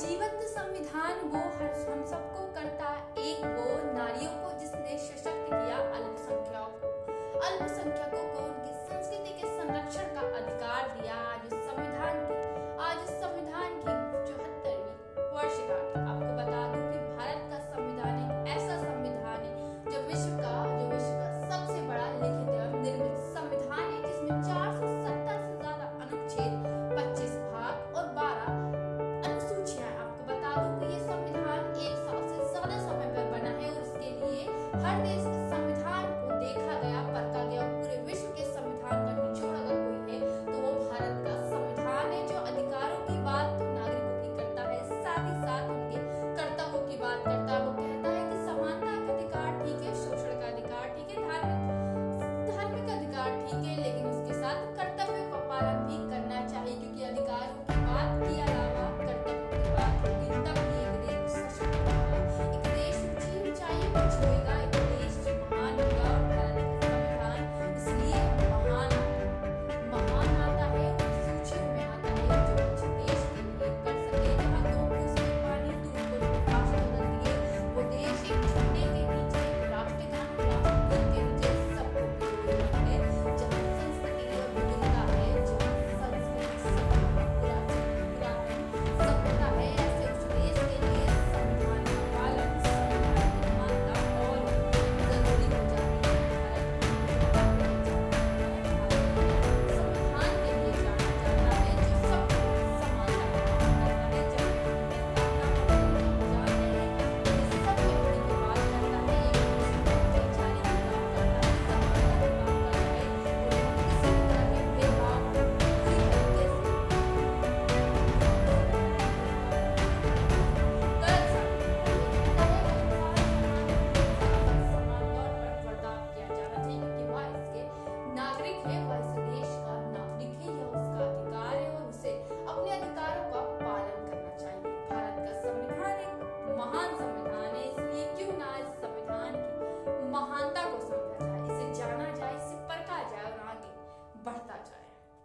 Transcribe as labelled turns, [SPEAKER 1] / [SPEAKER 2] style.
[SPEAKER 1] जीवंत संविधान वो हर हम सबको करता एक वो हर देश संविधान को देखा गया परखा गया पूरे विश्व के संविधान का निचोड़ अगर कोई है तो वो भारत का संविधान है, जो अधिकारों की बात तो नागरिकों की करता है, साथ ही साथ उनके कर्तव्यों की बात करता है। वो कहता है कि समानता का अधिकार ठीक है, शोषण का अधिकार ठीक है, धार्मिक धार्मिक अधिकार ठीक है, लेकिन उसके साथ कर्तव्य का पालन भी करना चाहिए, क्योंकि अधिकारों की बात के अलावा कर्तव्य